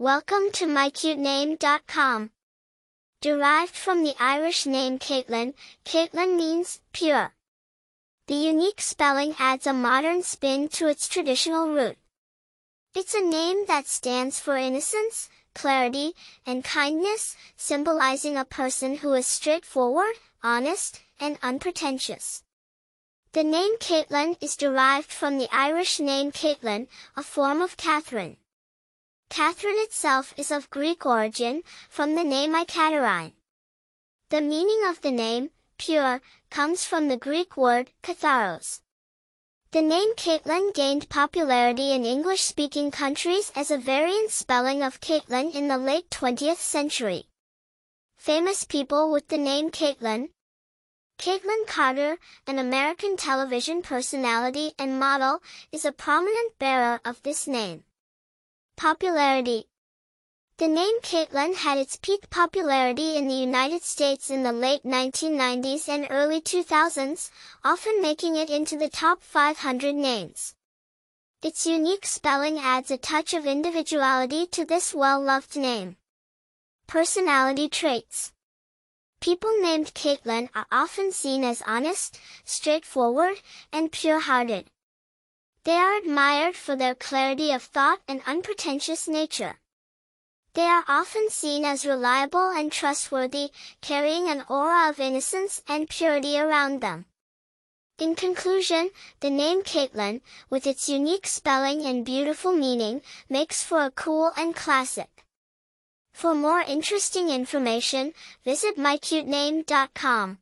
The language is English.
Welcome to mycutename.com. Derived from the Irish name Caitlin, Kaitlynn means pure. The unique spelling adds a modern spin to its traditional root. It's a name that stands for innocence, clarity, and kindness, symbolizing a person who is straightforward, honest, and unpretentious. The name Kaitlynn is derived from the Irish name Caitlin, a form of Catherine. Catherine itself is of Greek origin, from the name Aikaterine. The meaning of the name, pure, comes from the Greek word, katharos. The name Kaitlynn gained popularity in English-speaking countries as a variant spelling of Caitlin in the late 20th century. Famous people with the name Kaitlynn, Kaitlynn Carter, an American television personality and model, is a prominent bearer of this name. Popularity The name Kaitlynn had its peak popularity in the United States in the late 1990s and early 2000s, often making it into the top 500 names. Its unique spelling adds a touch of individuality to this well-loved name. Personality traits People named Kaitlynn are often seen as honest, straightforward, and pure-hearted. They are admired for their clarity of thought and unpretentious nature. They are often seen as reliable and trustworthy, carrying an aura of innocence and purity around them. In conclusion, the name Kaitlynn, with its unique spelling and beautiful meaning, makes for a cool and classic. For more interesting information, visit mycutename.com.